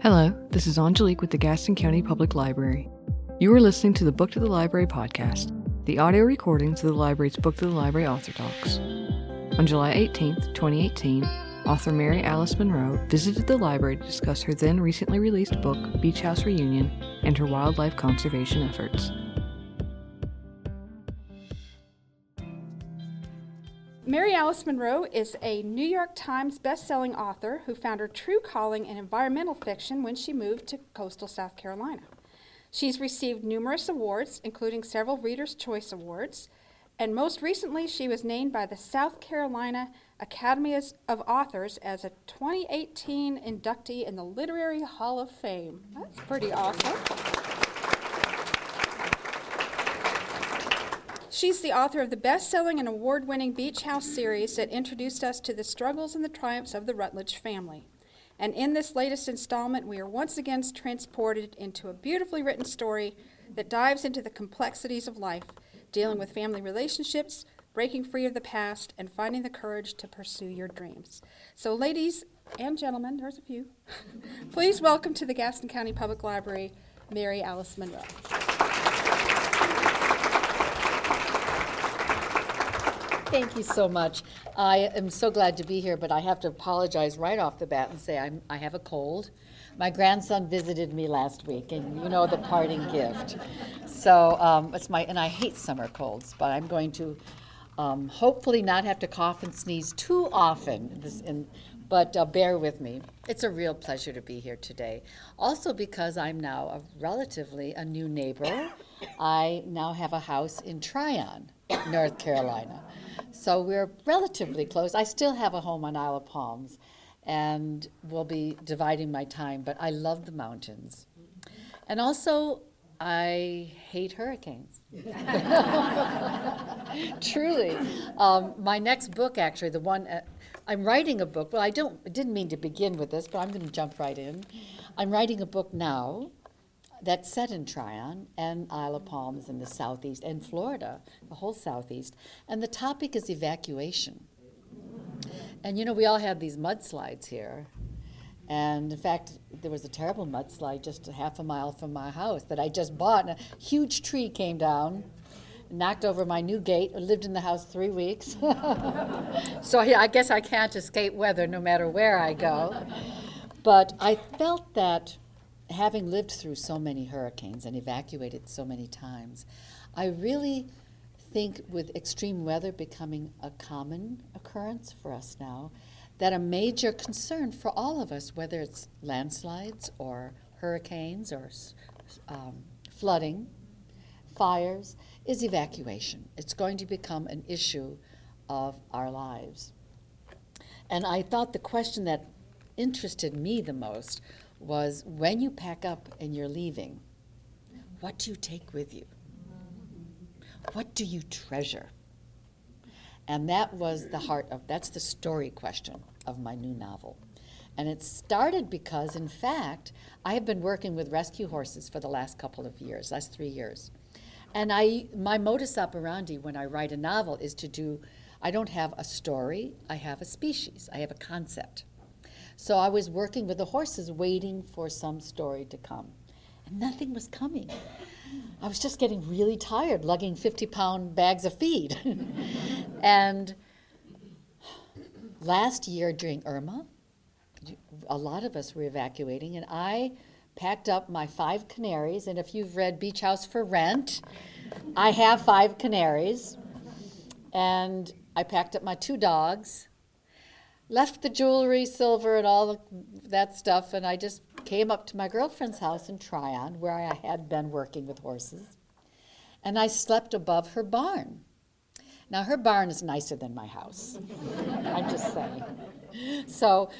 Hello, this is Angelique with the Gaston County Public Library. You are listening to the Book to the Library podcast, the audio recordings of the library's Book to the Library author talks. On July 18th, 2018, author Mary Alice Monroe visited the library to discuss her then recently released book, Beach House Reunion, and her wildlife conservation efforts. Mary Alice Monroe is a New York Times bestselling author who found her true calling in environmental fiction when she moved to coastal South Carolina. She's received numerous awards, including several Reader's Choice Awards, and most recently, she was named by the South Carolina Academy of Authors as a 2018 inductee in the Literary Hall of Fame. That's pretty awesome. She's the author of the best selling and award winning Beach House series that introduced us to the struggles and the triumphs of the Rutledge family. And in this latest installment, we are once again transported into a beautifully written story that dives into the complexities of life, dealing with family relationships, breaking free of the past, and finding the courage to pursue your dreams. So, ladies and gentlemen, there's a few, please welcome to the Gaston County Public Library, Mary Alice Monroe. Thank you so much. I am so glad to be here, but I have to apologize right off the bat and say I'm, I have a cold. My grandson visited me last week, and you know the parting gift. So um, it's my and I hate summer colds, but I'm going to um, hopefully not have to cough and sneeze too often. This, in, but uh, bear with me. It's a real pleasure to be here today. Also because I'm now a relatively a new neighbor. I now have a house in Tryon, North Carolina. So we're relatively close. I still have a home on Isle of Palms and will be dividing my time, but I love the mountains. And also, I hate hurricanes. Truly. Um, my next book, actually, the one uh, I'm writing a book. Well, I don't. I didn't mean to begin with this, but I'm going to jump right in. I'm writing a book now that's set in Tryon and Isle of Palms in the southeast and Florida, the whole southeast. And the topic is evacuation. And you know, we all have these mudslides here. And in fact, there was a terrible mudslide just a half a mile from my house that I just bought. And a huge tree came down, knocked over my new gate. I lived in the house three weeks. so I guess I can't escape weather no matter where I go. But I felt that having lived through so many hurricanes and evacuated so many times, I really think with extreme weather becoming a common occurrence for us now, that a major concern for all of us, whether it's landslides or hurricanes or um, flooding, fires, is evacuation. It's going to become an issue of our lives. And I thought the question that interested me the most was when you pack up and you're leaving, what do you take with you? What do you treasure? And that was the heart of that's the story question of my new novel. And it started because, in fact, I have been working with rescue horses for the last couple of years, last three years. And I, my modus operandi when I write a novel is to do, I don't have a story, I have a species, I have a concept. So I was working with the horses, waiting for some story to come. And nothing was coming. I was just getting really tired lugging 50 pound bags of feed. and last year during Irma, a lot of us were evacuating, and I packed up my five canaries. And if you've read Beach House for Rent, I have five canaries. And I packed up my two dogs left the jewelry, silver, and all that stuff, and I just came up to my girlfriend's house in Tryon, where I had been working with horses, and I slept above her barn. Now, her barn is nicer than my house. I'm just saying. So,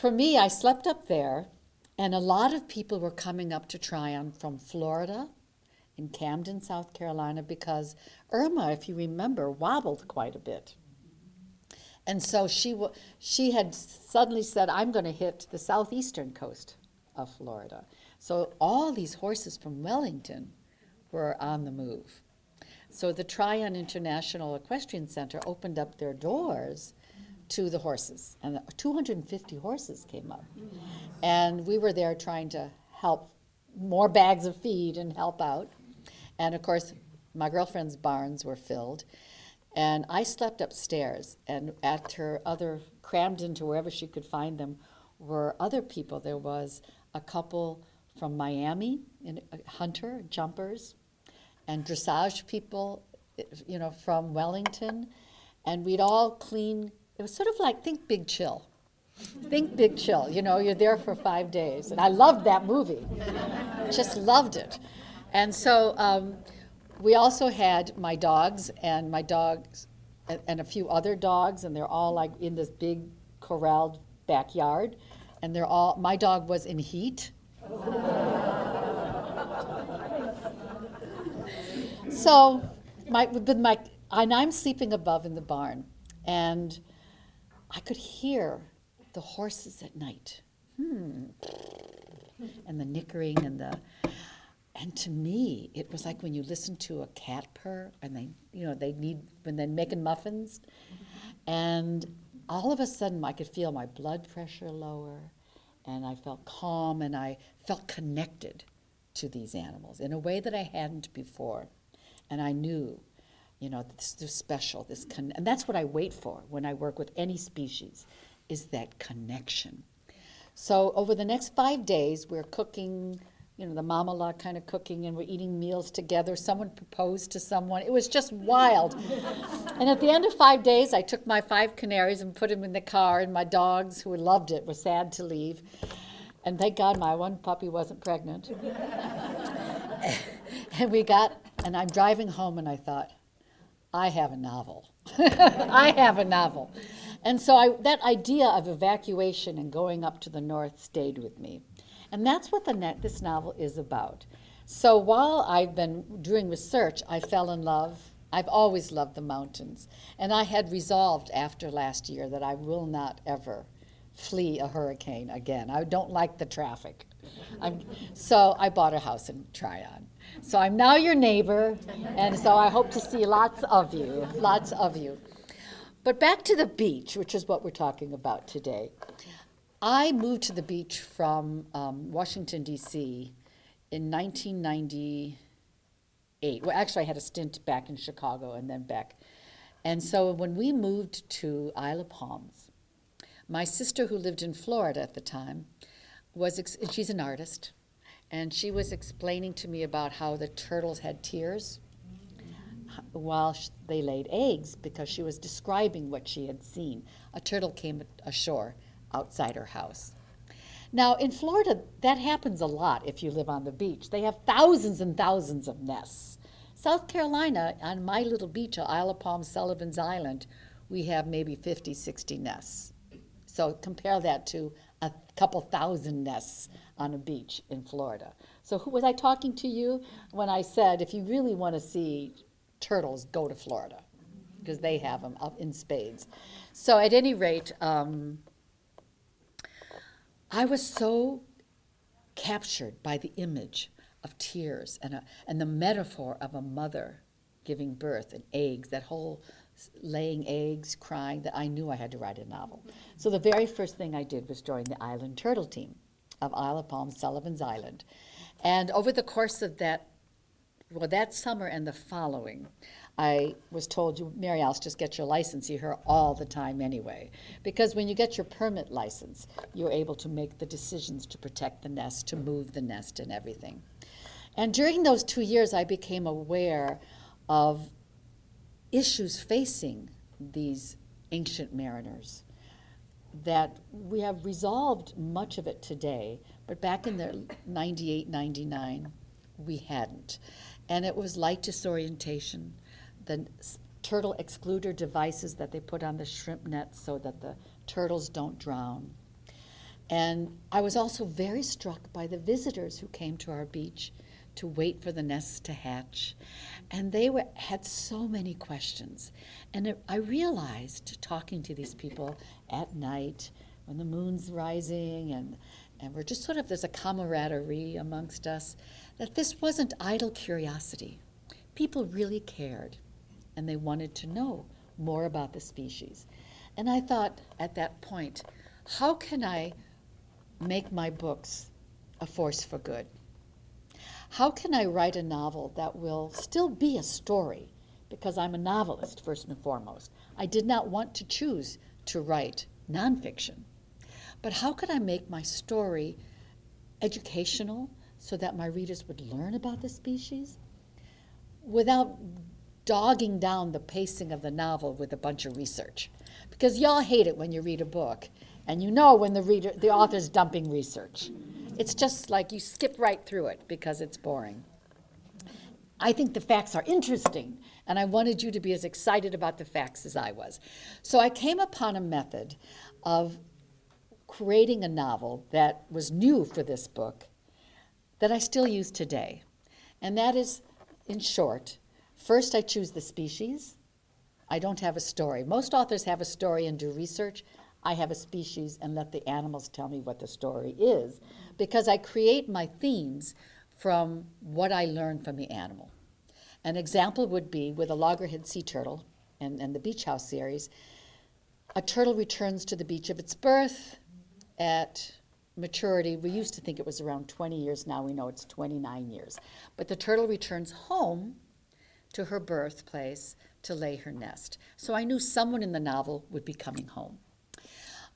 for me, I slept up there, and a lot of people were coming up to Tryon from Florida in Camden, South Carolina, because Irma, if you remember, wobbled quite a bit. And so she, w- she had suddenly said, I'm going to hit the southeastern coast of Florida. So all these horses from Wellington were on the move. So the Tryon International Equestrian Center opened up their doors to the horses. And 250 horses came up. And we were there trying to help more bags of feed and help out. And of course, my girlfriend's barns were filled. And I slept upstairs, and at her other, crammed into wherever she could find them, were other people. There was a couple from Miami, in, uh, hunter, jumpers, and dressage people, you know, from Wellington. And we'd all clean, it was sort of like, think Big Chill. Think Big Chill. You know, you're there for five days. And I loved that movie, just loved it. And so, um, we also had my dogs and my dogs and, a few other dogs, and they're all like in this big corralled backyard. And they're all, my dog was in heat. so, my, with my, and I'm sleeping above in the barn, and I could hear the horses at night. Hmm. And the nickering and the, and to me, it was like when you listen to a cat purr, and they, you know, they need when they're making muffins, and all of a sudden, I could feel my blood pressure lower, and I felt calm, and I felt connected to these animals in a way that I hadn't before, and I knew, you know, this is special. This con- and that's what I wait for when I work with any species, is that connection. So over the next five days, we're cooking you know, the mama law kind of cooking and we're eating meals together. Someone proposed to someone. It was just wild. and at the end of five days, I took my five canaries and put them in the car, and my dogs, who loved it, were sad to leave. And thank God my one puppy wasn't pregnant. and we got, and I'm driving home, and I thought, I have a novel. I have a novel. And so I, that idea of evacuation and going up to the north stayed with me. And that's what the net, this novel is about. So while I've been doing research, I fell in love. I've always loved the mountains. And I had resolved after last year that I will not ever flee a hurricane again. I don't like the traffic. I'm, so I bought a house in Tryon. So I'm now your neighbor, and so I hope to see lots of you, lots of you. But back to the beach, which is what we're talking about today. I moved to the beach from um, Washington, D.C. in 1998. Well, actually, I had a stint back in Chicago and then back. And so when we moved to Isla Palms, my sister, who lived in Florida at the time, was ex- she's an artist, and she was explaining to me about how the turtles had tears while they laid eggs because she was describing what she had seen. A turtle came ashore outside her house. Now, in Florida, that happens a lot if you live on the beach. They have thousands and thousands of nests. South Carolina, on my little beach, Isle of Palm, Sullivan's Island, we have maybe 50, 60 nests. So compare that to a couple thousand nests on a beach in Florida. So who, was I talking to you when I said if you really want to see turtles, go to Florida because they have them up in spades. So at any rate, um, I was so captured by the image of tears and, a, and the metaphor of a mother giving birth and eggs, that whole laying eggs, crying, that I knew I had to write a novel. So the very first thing I did was join the Island Turtle team of Isle of Palm, Sullivan's Island. And over the course of that, well, that summer and the following, I was told, you, Mary Alice, just get your license. You hear all the time anyway. Because when you get your permit license, you're able to make the decisions to protect the nest, to move the nest, and everything. And during those two years, I became aware of issues facing these ancient mariners that we have resolved much of it today, but back in the 98, 99, we hadn't. And it was light disorientation, the turtle excluder devices that they put on the shrimp nets so that the turtles don't drown. And I was also very struck by the visitors who came to our beach to wait for the nests to hatch. And they were, had so many questions. And it, I realized, talking to these people at night when the moon's rising and, and we're just sort of, there's a camaraderie amongst us, that this wasn't idle curiosity. People really cared and they wanted to know more about the species. And I thought at that point, how can I make my books a force for good? How can I write a novel that will still be a story? Because I'm a novelist, first and foremost. I did not want to choose to write nonfiction. But how could I make my story educational so that my readers would learn about the species without dogging down the pacing of the novel with a bunch of research? Because y'all hate it when you read a book and you know when the reader the author's dumping research. It's just like you skip right through it because it's boring. I think the facts are interesting, and I wanted you to be as excited about the facts as I was. So I came upon a method of creating a novel that was new for this book that I still use today. And that is, in short, first I choose the species. I don't have a story. Most authors have a story and do research. I have a species and let the animals tell me what the story is because I create my themes from what I learn from the animal. An example would be with a loggerhead sea turtle and, and the beach house series. A turtle returns to the beach of its birth at maturity. We used to think it was around 20 years, now we know it's 29 years. But the turtle returns home to her birthplace to lay her nest. So I knew someone in the novel would be coming home.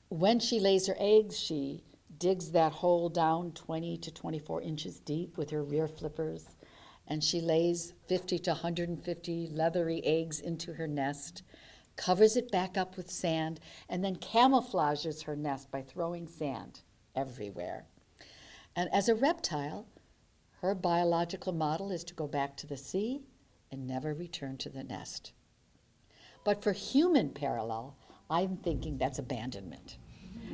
When she lays her eggs, she digs that hole down 20 to 24 inches deep with her rear flippers, and she lays 50 to 150 leathery eggs into her nest, covers it back up with sand, and then camouflages her nest by throwing sand everywhere. And as a reptile, her biological model is to go back to the sea and never return to the nest. But for human parallel, I'm thinking that's abandonment.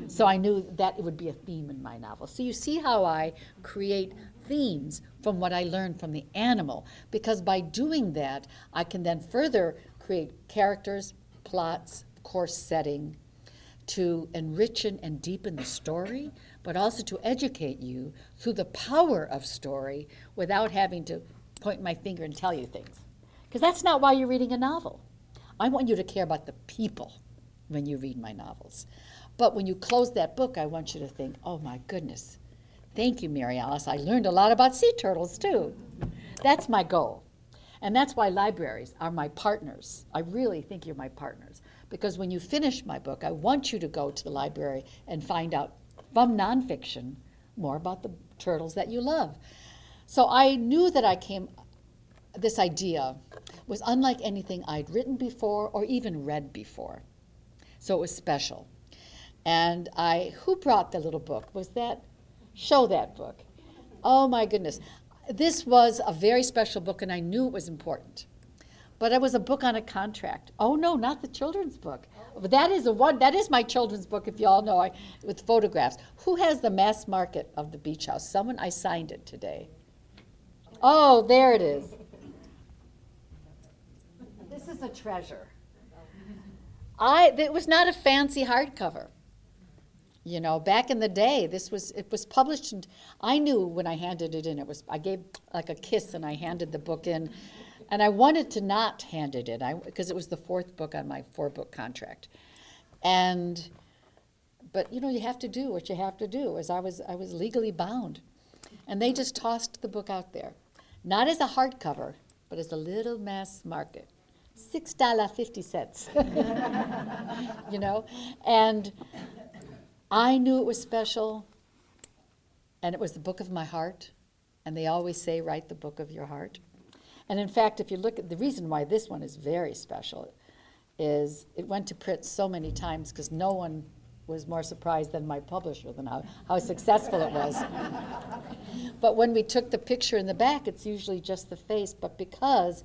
So I knew that it would be a theme in my novel. So you see how I create themes from what I learned from the animal, because by doing that, I can then further create characters, plots, course setting to enrich and deepen the story, but also to educate you through the power of story without having to point my finger and tell you things. Because that's not why you're reading a novel. I want you to care about the people when you read my novels. But when you close that book, I want you to think, oh my goodness, thank you, Mary Alice. I learned a lot about sea turtles too. That's my goal. And that's why libraries are my partners. I really think you're my partners. Because when you finish my book, I want you to go to the library and find out from nonfiction more about the turtles that you love. So I knew that I came, this idea was unlike anything I'd written before or even read before. So it was special. And I, who brought the little book? Was that, show that book. Oh my goodness. This was a very special book, and I knew it was important. But it was a book on a contract. Oh no, not the children's book. But that is a one. That is my children's book, if you all know, I, with photographs. Who has the mass market of the beach house? Someone I signed it today. Oh, there it is. A treasure. I. It was not a fancy hardcover. You know, back in the day, this was it was published, and I knew when I handed it in. It was I gave like a kiss, and I handed the book in, and I wanted to not hand it in, I because it was the fourth book on my four book contract, and but you know you have to do what you have to do. As I was I was legally bound, and they just tossed the book out there, not as a hardcover, but as a little mass market, six dollar fifty cents. you know, and I knew it was special, and it was the book of my heart. And they always say, write the book of your heart. And in fact, if you look at the reason why this one is very special is it went to print so many times because no one was more surprised than my publisher than how, how successful it was. but when we took the picture in the back, it's usually just the face. But because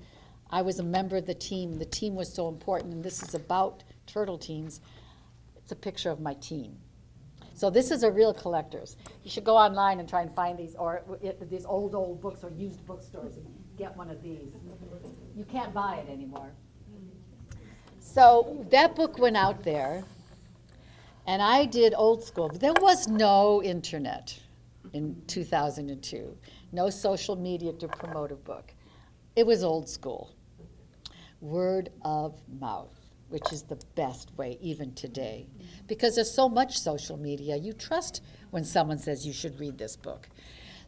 I was a member of the team, the team was so important, and this is about turtle teams, it's a picture of my team. So this is a real collector's. You should go online and try and find these, or it, these old, old books or used bookstores and get one of these. You can't buy it anymore. So that book went out there, and I did old school. There was no internet in 2002, no social media to promote a book. It was old school, word of mouth. which is the best way even today. Because there's so much social media, you trust when someone says you should read this book.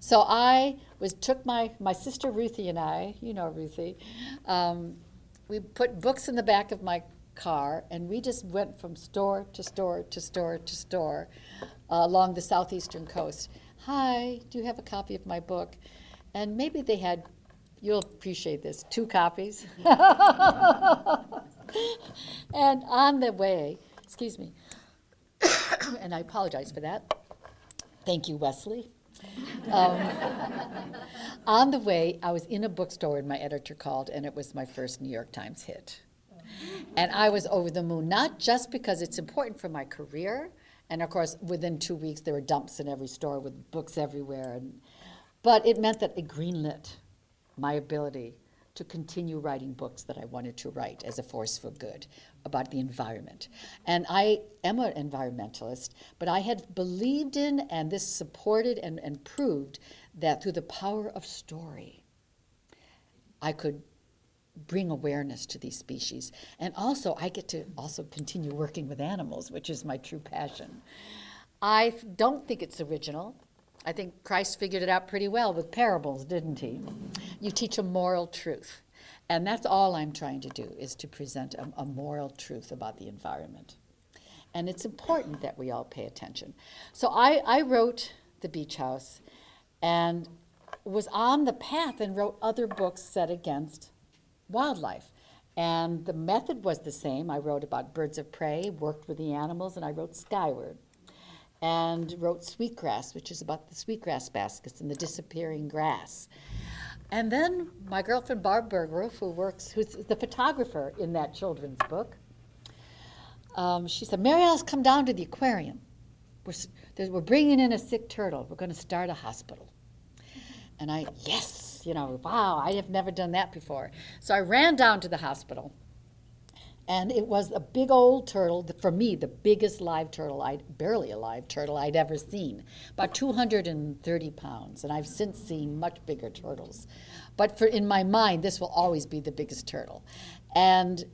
So I was took my my sister Ruthie and I, you know Ruthie, um, we put books in the back of my car and we just went from store to store to store to store uh, along the southeastern coast. Hi, do you have a copy of my book? And maybe they had, you'll appreciate this, two copies. and on the way, excuse me, and I apologize for that. Thank you, Wesley. Um, on the way, I was in a bookstore, and my editor called, and it was my first New York Times hit. And I was over the moon, not just because it's important for my career, and of course, within two weeks, there were dumps in every store with books everywhere, and, but it meant that it greenlit my ability to continue writing books that I wanted to write as a force for good about the environment. And I am an environmentalist, but I had believed in and this supported and, and proved that through the power of story, I could bring awareness to these species. And also, I get to also continue working with animals, which is my true passion. I don't think it's original. I think Christ figured it out pretty well with parables, didn't he? You teach a moral truth. And that's all I'm trying to do is to present a, a, moral truth about the environment. And it's important that we all pay attention. So I, I wrote The Beach House and was on the path and wrote other books set against wildlife. And the method was the same. I wrote about birds of prey, worked with the animals, and I wrote Skyward and wrote Sweetgrass, which is about the sweetgrass baskets and the disappearing grass. And then my girlfriend Barb Bergwerf, who works, who's the photographer in that children's book, um, she said, Mary Alice, come down to the aquarium. We're, we're bringing in a sick turtle. We're going to start a hospital. And I, yes, you know, wow, I have never done that before. So I ran down to the hospital and it was a big old turtle, for me, the biggest live turtle, I'd, barely a live turtle I'd ever seen, about 230 pounds. And I've since seen much bigger turtles. But for, in my mind, this will always be the biggest turtle. And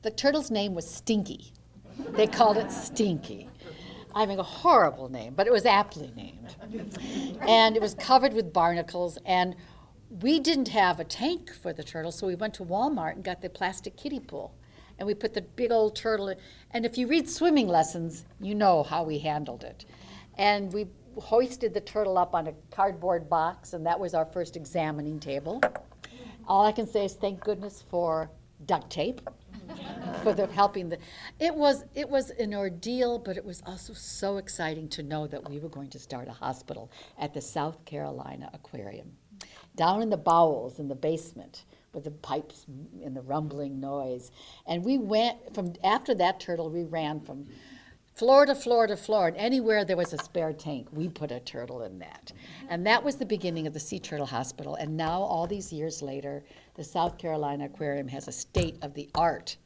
the turtle's name was Stinky. They called it Stinky. I mean, a horrible name, but it was aptly named. And it was covered with barnacles. And we didn't have a tank for the turtle, so we went to Walmart and got the plastic kiddie pool and we put the big old turtle in. And if you read swimming lessons, you know how we handled it. And we hoisted the turtle up on a cardboard box, and that was our first examining table. All I can say is thank goodness for duct tape for the helping the it was it was an ordeal but it was also so exciting to know that we were going to start a hospital at the South Carolina Aquarium down in the bowels in the basement with the pipes and the rumbling noise. And we went from after that turtle, we ran from floor to floor to floor, and anywhere there was a spare tank, we put a turtle in that. And that was the beginning of the Sea Turtle Hospital. And now, all these years later, the South Carolina Aquarium has a state of the art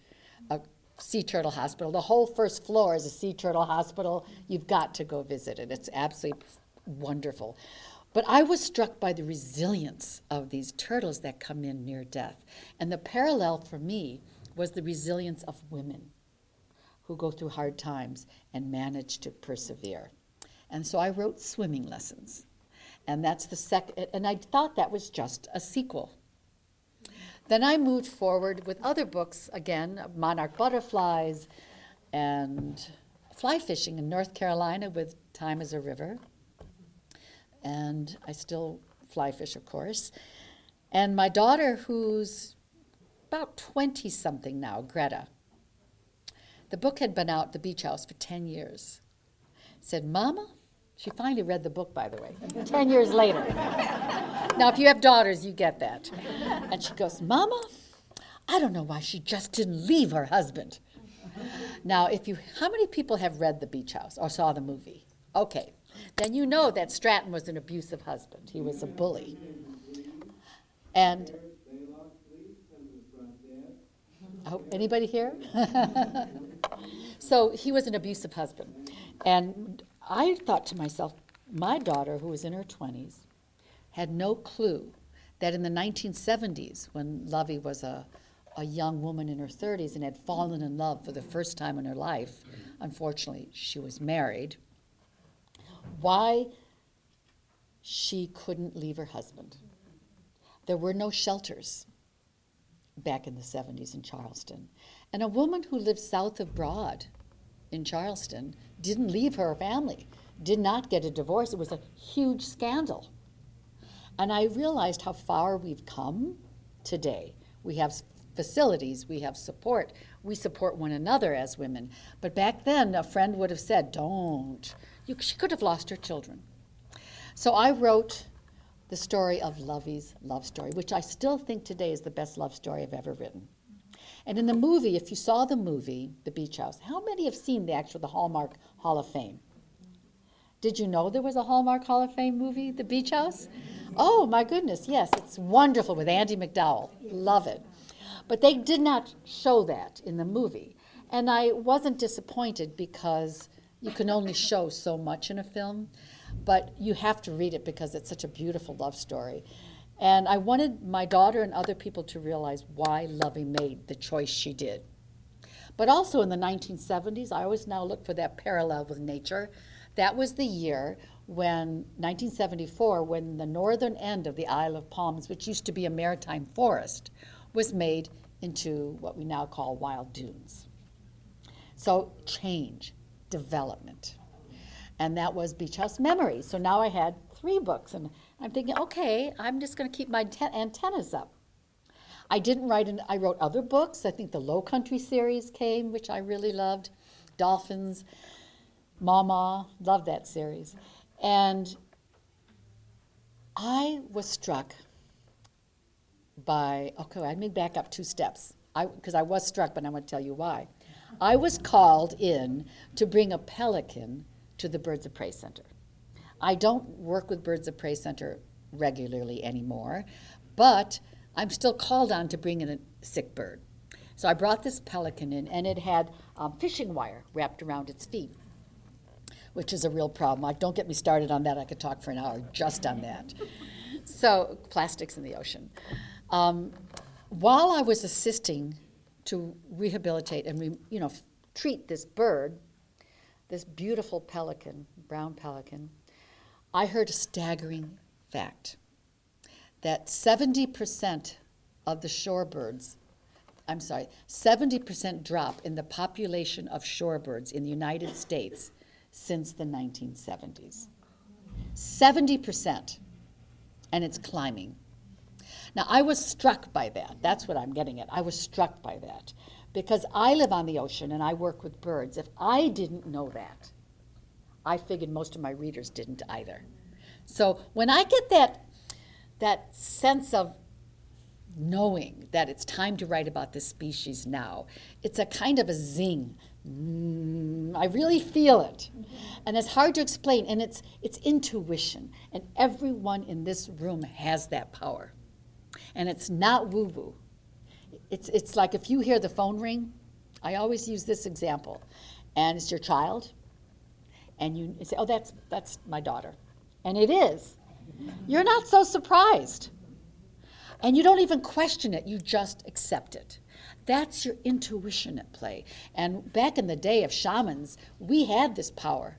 uh, sea turtle hospital. The whole first floor is a sea turtle hospital. You've got to go visit it. It's absolutely wonderful. But I was struck by the resilience of these turtles that come in near death. And the parallel for me was the resilience of women who go through hard times and manage to persevere. And so I wrote swimming lessons. And that's the second, and I thought that was just a sequel. Then I moved forward with other books, again, monarch butterflies and fly fishing in North Carolina with Time is a River and I still fly fish, of course. And my daughter, who's about 20 something now, Greta, the book had been out, The Beach House, for 10 years, said, Mama, she finally read the book, by the way, 10 years later. now, if you have daughters, you get that. And she goes, Mama, I don't know why she just didn't leave her husband. Now, if you, how many people have read The Beach House or saw the movie? Okay, then you know that Stratton was an abusive husband. He was a bully. And oh, anybody here? so he was an abusive husband. And I thought to myself, my daughter, who was in her 20s, had no clue that in the 1970s, when Lovie was a, a young woman in her 30s and had fallen in love for the first time in her life. Unfortunately, she was married. Why she couldn't leave her husband. There were no shelters back in the 70s in Charleston. And a woman who lived south of Broad in Charleston didn't leave her family, did not get a divorce. It was a huge scandal. And I realized how far we've come today. We have facilities, we have support, we support one another as women. But back then, a friend would have said, Don't. You, she could have lost her children. So I wrote the story of Lovie's love story, which I still think today is the best love story I've ever written. And in the movie, if you saw the movie, The Beach House, how many have seen the actual the Hallmark Hall of Fame? Did you know there was a Hallmark Hall of Fame movie, The Beach House? Oh my goodness, yes, it's wonderful with Andie MacDowell. Love it. But they did not show that in the movie. And I wasn't disappointed because you can only show so much in a film, but you have to read it because it's such a beautiful love story. And I wanted my daughter and other people to realize why Lovie made the choice she did. But also in the 1970s, I always now look for that parallel with nature. That was the year when 1974 when the northern end of the Isle of Palms, which used to be a maritime forest, was made into what we now call wild dunes. So change, development. And that was Beach House Memories. So now I had three books, and I'm thinking, okay, I'm just going to keep my te- antennas up. I didn't write, an, I wrote other books. I think the Low Country series came, which I really loved. Dolphins, Mama, loved that series. And I was struck by, okay, I may back up two steps because I, I was struck, but I'm going to tell you why. I was called in to bring a pelican to the Birds of Prey Center. I don't work with Birds of Prey Center regularly anymore, but I'm still called on to bring in a sick bird. So I brought this pelican in, and it had um, fishing wire wrapped around its feet which is a real problem. Like, don't get me started on that. I could talk for an hour just on that. so, plastics in the ocean. Um, while I was assisting to rehabilitate and re, you know f- treat this bird, this beautiful pelican, brown pelican, I heard a staggering fact that 70% of the shorebirds, I'm sorry, 70% drop in the population of shorebirds in the United States since the 1970s. 70%, and it's climbing. Now, I was struck by that. That's what I'm getting at. I was struck by that because I live on the ocean and I work with birds. If I didn't know that, I figured most of my readers didn't either. So when I get that, that sense of knowing that it's time to write about this species now, it's a kind of a zing Mm, I really feel it. And it's hard to explain, and it's, it's intuition. And everyone in this room has that power. And it's not woo woo. It's, it's like if you hear the phone ring, I always use this example, and it's your child, and you say, Oh, that's, that's my daughter. And it is. You're not so surprised. And you don't even question it, you just accept it. That's your intuition at play. And back in the day of shamans, we had this power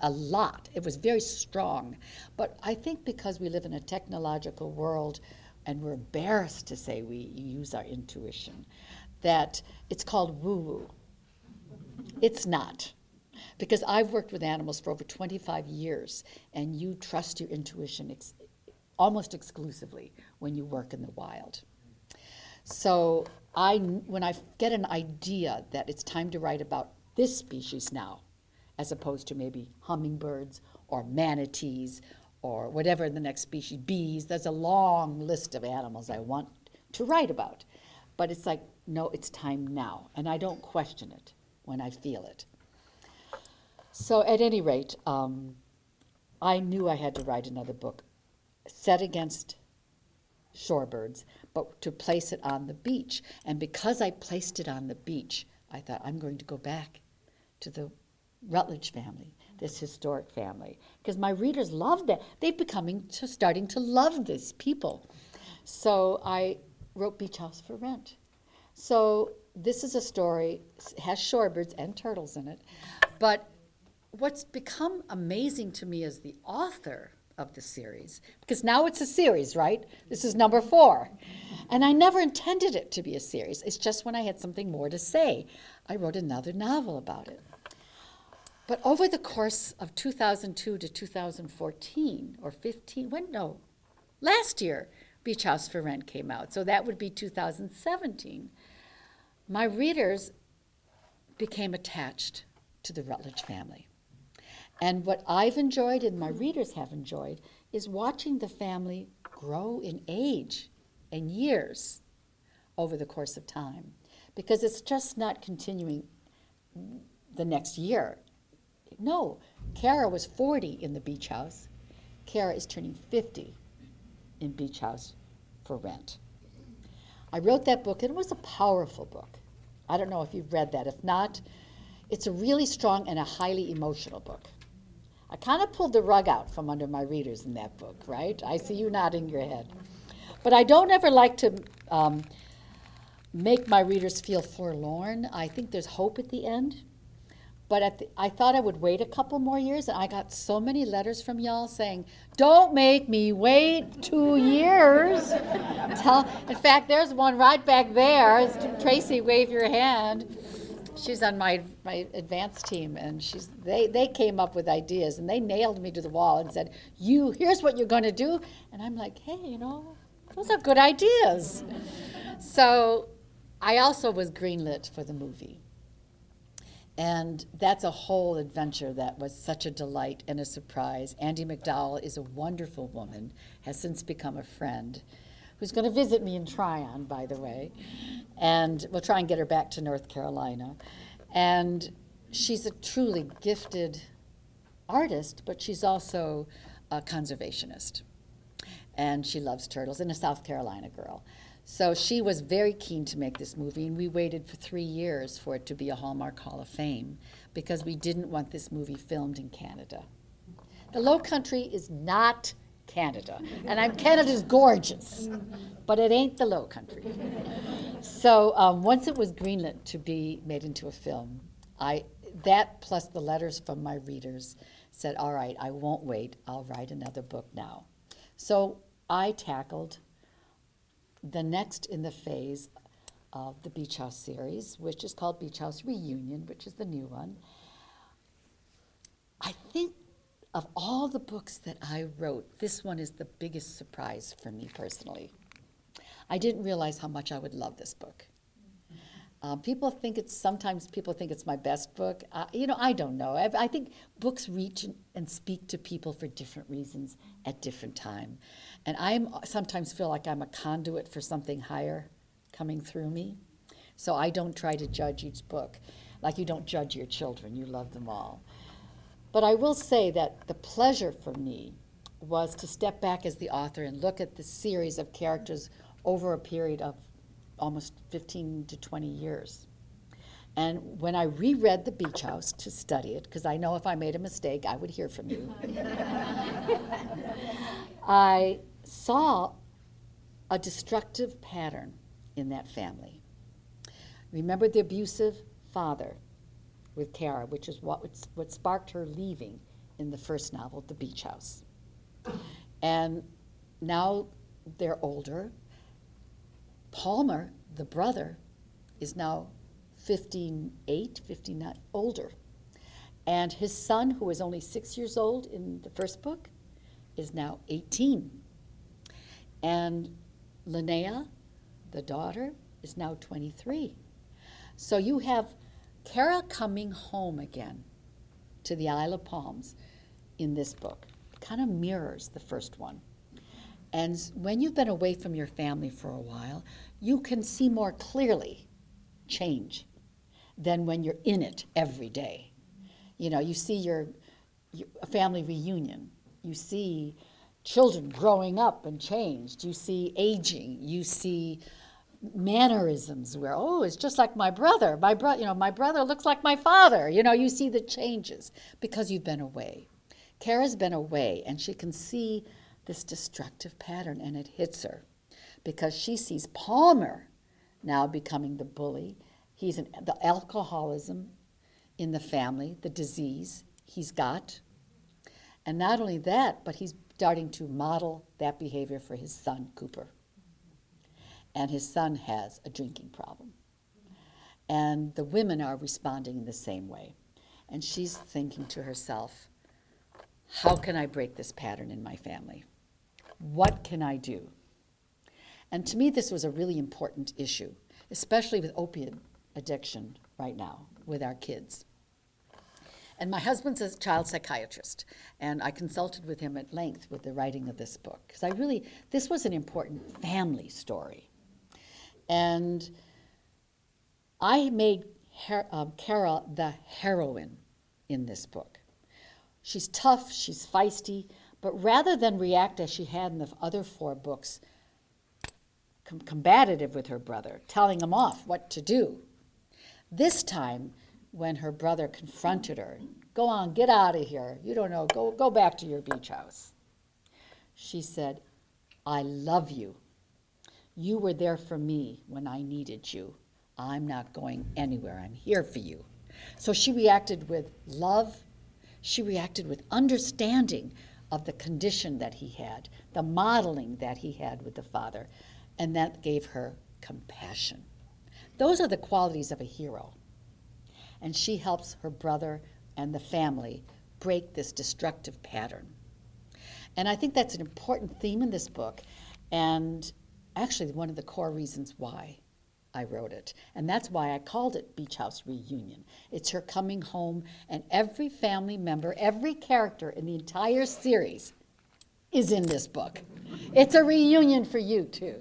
a lot. It was very strong. But I think because we live in a technological world and we're embarrassed to say we use our intuition, that it's called woo woo. It's not. Because I've worked with animals for over 25 years, and you trust your intuition ex- almost exclusively when you work in the wild. So I, when I get an idea that it's time to write about this species now, as opposed to maybe hummingbirds or manatees or whatever the next species, bees, there's a long list of animals I want to write about. But it's like, no, it's time now. And I don't question it when I feel it. So, at any rate, um, I knew I had to write another book set against shorebirds, but to place it on the beach. And because I placed it on the beach, I thought I'm going to go back to the Rutledge family, this historic family, because my readers love that. They've becoming to starting to love these people. So I wrote Beach House for Rent. So this is a story, has shorebirds and turtles in it. But what's become amazing to me as the author of the series, because now it's a series, right? This is number four. And I never intended it to be a series. It's just when I had something more to say, I wrote another novel about it. But over the course of 2002 to 2014 or 15, when no, last year, Beach House for Rent came out. So that would be 2017. My readers became attached to the Rutledge family. And what I've enjoyed and my readers have enjoyed is watching the family grow in age and years over the course of time. Because it's just not continuing the next year. No, Cara was 40 in the beach house. Cara is turning 50 in Beach House for Rent. I wrote that book, and it was a powerful book. I don't know if you've read that. If not, it's a really strong and a highly emotional book. I kind of pulled the rug out from under my readers in that book, right? I see you nodding your head. But I don't ever like to um, make my readers feel forlorn. I think there's hope at the end. But the, I thought I would wait a couple more years, and I got so many letters from y'all saying, "Don't make me wait two years." Tell, in fact, there's one right back there. Tracy, wave your hand. She's on my my advanced team, and she's they they came up with ideas, and they nailed me to the wall and said, "You, here's what you're going to do," and I'm like, "Hey, you know, those are good ideas." So, I also was greenlit for the movie. And that's a whole adventure that was such a delight and a surprise. Andie MacDowell is a wonderful woman, has since become a friend, who's going to visit me in Tryon, by the way. And we'll try and get her back to North Carolina. And she's a truly gifted artist, but she's also a conservationist. And she loves turtles and a South Carolina girl. So she was very keen to make this movie, and we waited for three years for it to be a Hallmark Hall of Fame because we didn't want this movie filmed in Canada. The Low Country is not Canada, and I'm Canada's gorgeous, but it ain't the Low Country. So um, once it was greenlit to be made into a film, I that plus the letters from my readers said, "All right, I won't wait. I'll write another book now." So I tackled the next in the phase of the Beach House series, which is called Beach House Reunion, which is the new one. I think of all the books that I wrote, this one is the biggest surprise for me personally. I didn't realize how much I would love this book. Um, people think it's sometimes people think it's my best book. Uh, you know, I don't know. I, I think books reach and, and, speak to people for different reasons at different time, and I sometimes feel like I'm a conduit for something higher coming through me. So I don't try to judge each book, like you don't judge your children. You love them all. But I will say that the pleasure for me was to step back as the author and look at the series of characters over a period of almost 15 to 20 years. And when I reread The Beach House to study it, because I know if I made a mistake, I would hear from you, I saw a destructive pattern in that family. Remember the abusive father with Cara, which is what, what sparked her leaving in the first novel, The Beach House. And now they're older, Palmer, the brother, is now 58, 59, older. And his son, who was only six years old in the first book, is now 18. And Linnea, the daughter, is now 23. So you have Cara coming home again to the Isle of Palms in this book. It kind of mirrors the first one. And when you've been away from your family for a while, you can see more clearly change than when you're in it every day. You know, you see your, your family reunion, you see children growing up and changed, you see aging, you see mannerisms where oh it's just like my brother. My brother you know my brother looks like my father. You know you see the changes because you've been away. Cara's been away and she can see this destructive pattern and it hits her because she sees Palmer now becoming the bully. He's an, the alcoholism in the family, the disease he's got. And not only that, but he's starting to model that behavior for his son, Cooper. And his son has a drinking problem. And the women are responding in the same way. And she's thinking to herself, how can I break this pattern in my family? What can I do? And to me, this was a really important issue, especially with opiate addiction right now with our kids. And my husband's a child psychiatrist, and I consulted with him at length with the writing of this book because I really, this was an important family story. And I made Her- um, Cara the heroine in this book. She's tough, she's feisty, but rather than react as she had in the other four books, com- combative with her brother, telling him off what to do, this time, when her brother confronted her, go on, get out of here. You don't know, go, go back to your beach house. She said, I love you. You were there for me when I needed you. I'm not going anywhere. I'm here for you. So she reacted with love. She reacted with understanding of the condition that he had, the modeling that he had with the father, and that gave her compassion. Those are the qualities of a hero. And she helps her brother and the family break this destructive pattern. And I think that's an important theme in this book, and actually one of the core reasons why I wrote it. And that's why I called it Beach House Reunion. It's her coming home, and every family member, every character in the entire series is in this book. It's a reunion for you, too.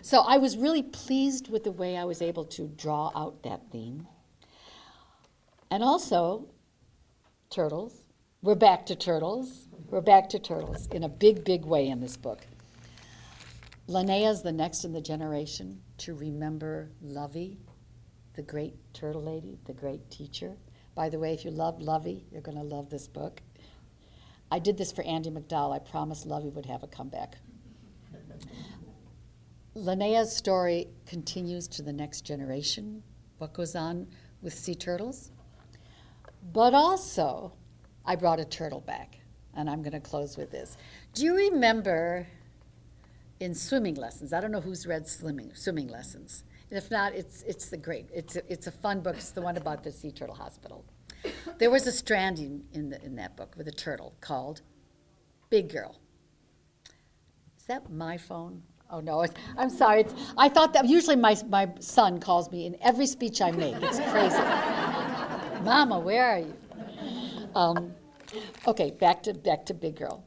So I was really pleased with the way I was able to draw out that theme. And also, turtles. We're back to turtles. We're back to turtles in a big, big way in this book. Linnea's the next in the generation to remember Lovie, the great turtle lady, the great teacher. By the way, if you love Lovie, you're going to love this book. I did this for Andie MacDowell. I promised Lovie would have a comeback. Linnea's story continues to the next generation, what goes on with sea turtles. But also, I brought a turtle back, and I'm going to close with this. Do you remember in swimming lessons? I don't know who's read swimming, swimming lessons. If not, it's, it's the great, it's a, it's a fun book. It's the one about the Sea Turtle Hospital. There was a stranding in, the, in that book with a turtle called Big Girl. Is that my phone? Oh no, I'm sorry. It's, I thought that usually my, my son calls me in every speech I make. It's crazy. Mama, where are you? Um, okay, back to back to Big Girl.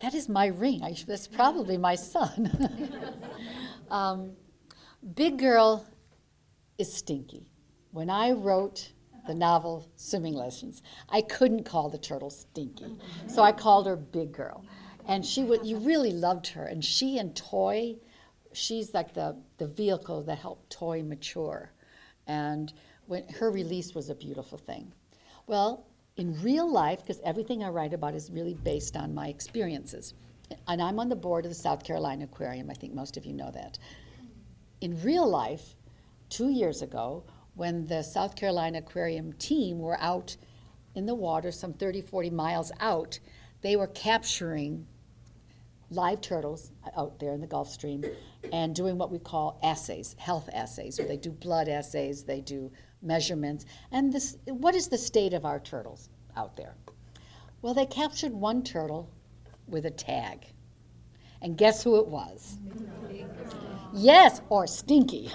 That is my ring. I, that's probably my son. um, Big Girl is stinky. When I wrote the novel Swimming Lessons, I couldn't call the turtle stinky, so I called her Big Girl, and she would. You really loved her, and she and Toy, she's like the the vehicle that helped Toy mature, and when her release was a beautiful thing. Well, in real life, because everything I write about is really based on my experiences, and I'm on the board of the South Carolina Aquarium. I think most of you know that. In real life, two years ago, when the South Carolina Aquarium team were out in the water, some 30, 40 miles out, they were capturing live turtles out there in the Gulf Stream and doing what we call assays, health assays, they do blood assays, they do measurements. And this, what is the state of our turtles out there? Well, they captured one turtle with a tag. And guess who it was? Yes, or Stinky.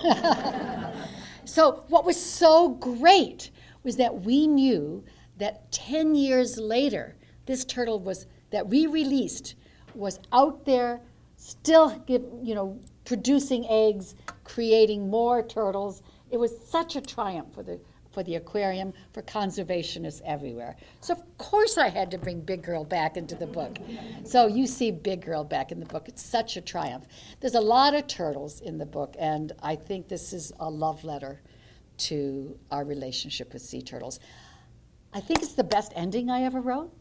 so, what was so great was that we knew that 10 years later, this turtle was that we released was out there still give, you know producing eggs creating more turtles it was such a triumph for the for the aquarium, for conservationists everywhere. So of course I had to bring Big Girl back into the book. So you see Big Girl back in the book. It's such a triumph. There's a lot of turtles in the book, and I think this is a love letter to our relationship with sea turtles. I think it's the best ending I ever wrote.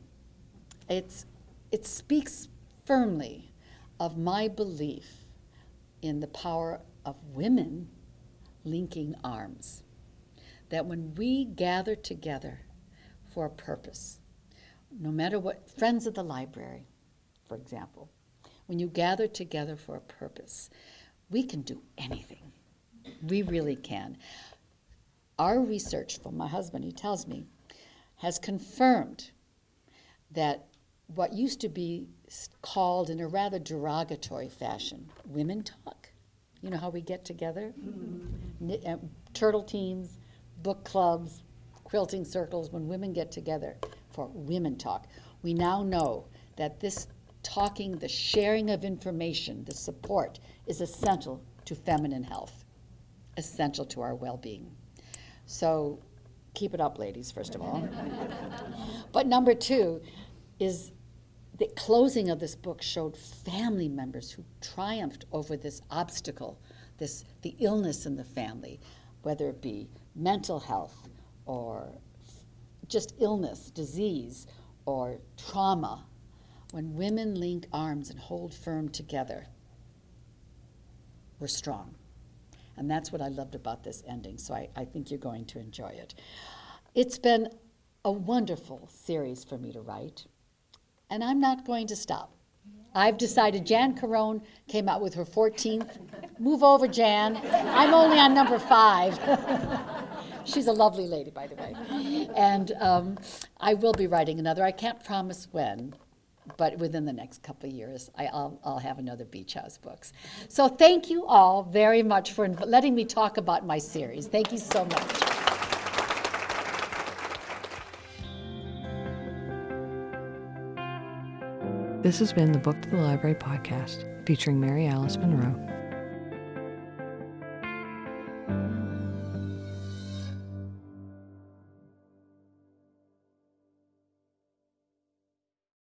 It's it speaks firmly of my belief in the power of women linking arms. That when we gather together for a purpose, no matter what, friends of the library, for example, when you gather together for a purpose, we can do anything. We really can. Our research from my husband, he tells me, has confirmed that what used to be called in a rather derogatory fashion women talk. You know how we get together? Mm-hmm. Uh, turtle teams, book clubs, quilting circles, when women get together for women talk. We now know that this talking, the sharing of information, the support is essential to feminine health, essential to our well being. So keep it up, ladies, first of all. but number two is the closing of this book showed family members who triumphed over this obstacle, this the illness in the family, whether it be mental health or just illness, disease, or trauma. When women link arms and hold firm together, we're strong. And that's what I loved about this ending, so I, I think you're going to enjoy it. It's been a wonderful series for me to write, and I'm not going to stop. I've decided Jan Karon came out with her 14th. Move over, Jan. I'm only on number five. She's a lovely lady, by the way. And um, I will be writing another. I can't promise when, but within the next couple of years, I, will I'll have another Beach House books. So thank you all very much for letting me talk about my series. Thank you so much. This has been the Book to the Library podcast featuring Mary Alice Monroe.